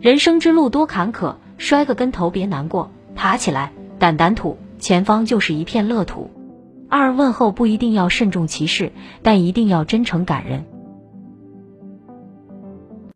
人生之路多坎坷摔个跟头别难过爬起来胆胆土前方就是一片乐土。二问候不一定要慎重其事但一定要真诚感人。